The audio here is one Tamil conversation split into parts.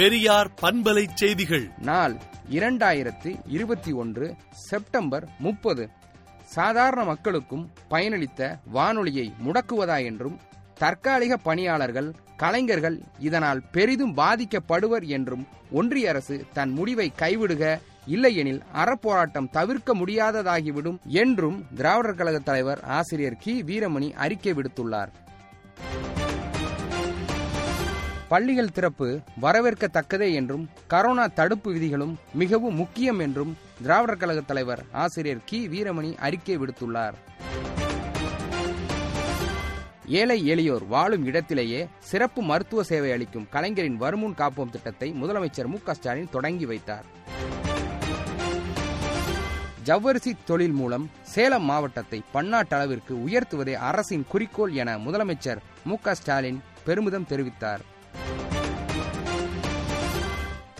பெரியார் பண்பலை செய்திகள். நாள் இரண்டாயிரத்தி இருபத்தி ஒன்று செப்டம்பர் முப்பது. சாதாரண மக்களுக்கும் பயனளித்த வானொலியை முடக்குவதா என்றும் தற்காலிக பணியாளர்கள் கலைஞர்கள் இதனால் பெரிதும் பாதிக்கப்படுவர் என்றும் ஒன்றிய அரசு தன் முடிவை கைவிடுக இல்லையெனில் அறப்போராட்டம் தவிர்க்க முடியாததாகிவிடும் என்றும் திராவிடர் கழக தலைவர் ஆசிரியர் கி. வீரமணி அறிக்கை விடுத்துள்ளார். பள்ளிகள் திறப்பு வரவேற்கத்தக்கதே என்றும் கரோனா தடுப்பு விதிகளும் மிகவும் முக்கியம் என்றும் திராவிடர் கழக தலைவர் ஆசிரியர் கி. வீரமணி அறிக்கை விடுத்துள்ளார். ஏழை எளியோர் வாழும் இடத்திலேயே சிறப்பு மருத்துவ சேவை அளிக்கும் கலைஞரின் வருமுன் காப்போம் திட்டத்தை முதலமைச்சர் மு. ஸ்டாலின் தொடங்கி வைத்தார். ஜவ்வரிசி தொழில் மூலம் சேலம் மாவட்டத்தை பன்னாட்டளவிற்கு உயர்த்துவதே அரசின் குறிக்கோள் என முதலமைச்சர் மு. ஸ்டாலின் பெருமிதம் தெரிவித்தார்.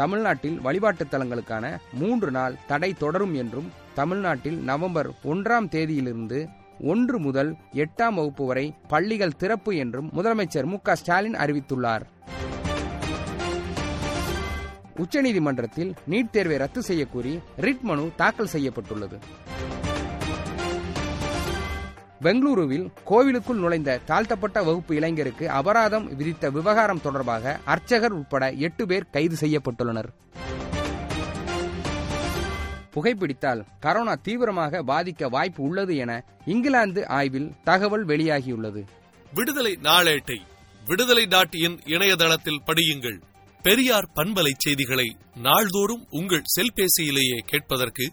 தமிழ்நாட்டில் வழிபாட்டுத் தலங்களுக்கான மூன்று நாள் தடை தொடரும் என்றும் தமிழ்நாட்டில் நவம்பர் ஒன்றாம் தேதியிலிருந்து ஒன்று முதல் எட்டாம் வகுப்பு வரை பள்ளிகள் திறப்பு என்றும் முதலமைச்சர் மு ஸ்டாலின் அறிவித்துள்ளார். உச்சநீதிமன்றத்தில் நீட் தேர்வை ரத்து செய்யக்கோரி ரிட் மனு தாக்கல் செய்யப்பட்டுள்ளது. பெங்களூருவில் கோவிலுக்குள் நுழைந்த தாழ்த்தப்பட்ட வகுப்பு இளைஞருக்கு அபராதம் விதித்த விவகாரம் தொடர்பாக அர்ச்சகர் உட்பட எட்டு பேர் கைது செய்யப்பட்டுள்ளனர். புகைப்பிடித்தால் கரோனா தீவிரமாக பாதிக்க வாய்ப்பு உள்ளது என இங்கிலாந்து ஆய்வில் தகவல் வெளியாகியுள்ளது. விடுதலை நாளேட்டை விடுதலை டாட் இன் இணையதளத்தில் படியுங்கள். பெரியார் பண்பலை செய்திகளை நாள்தோறும் உங்கள் செல்பேசியிலேயே கேட்பதற்கு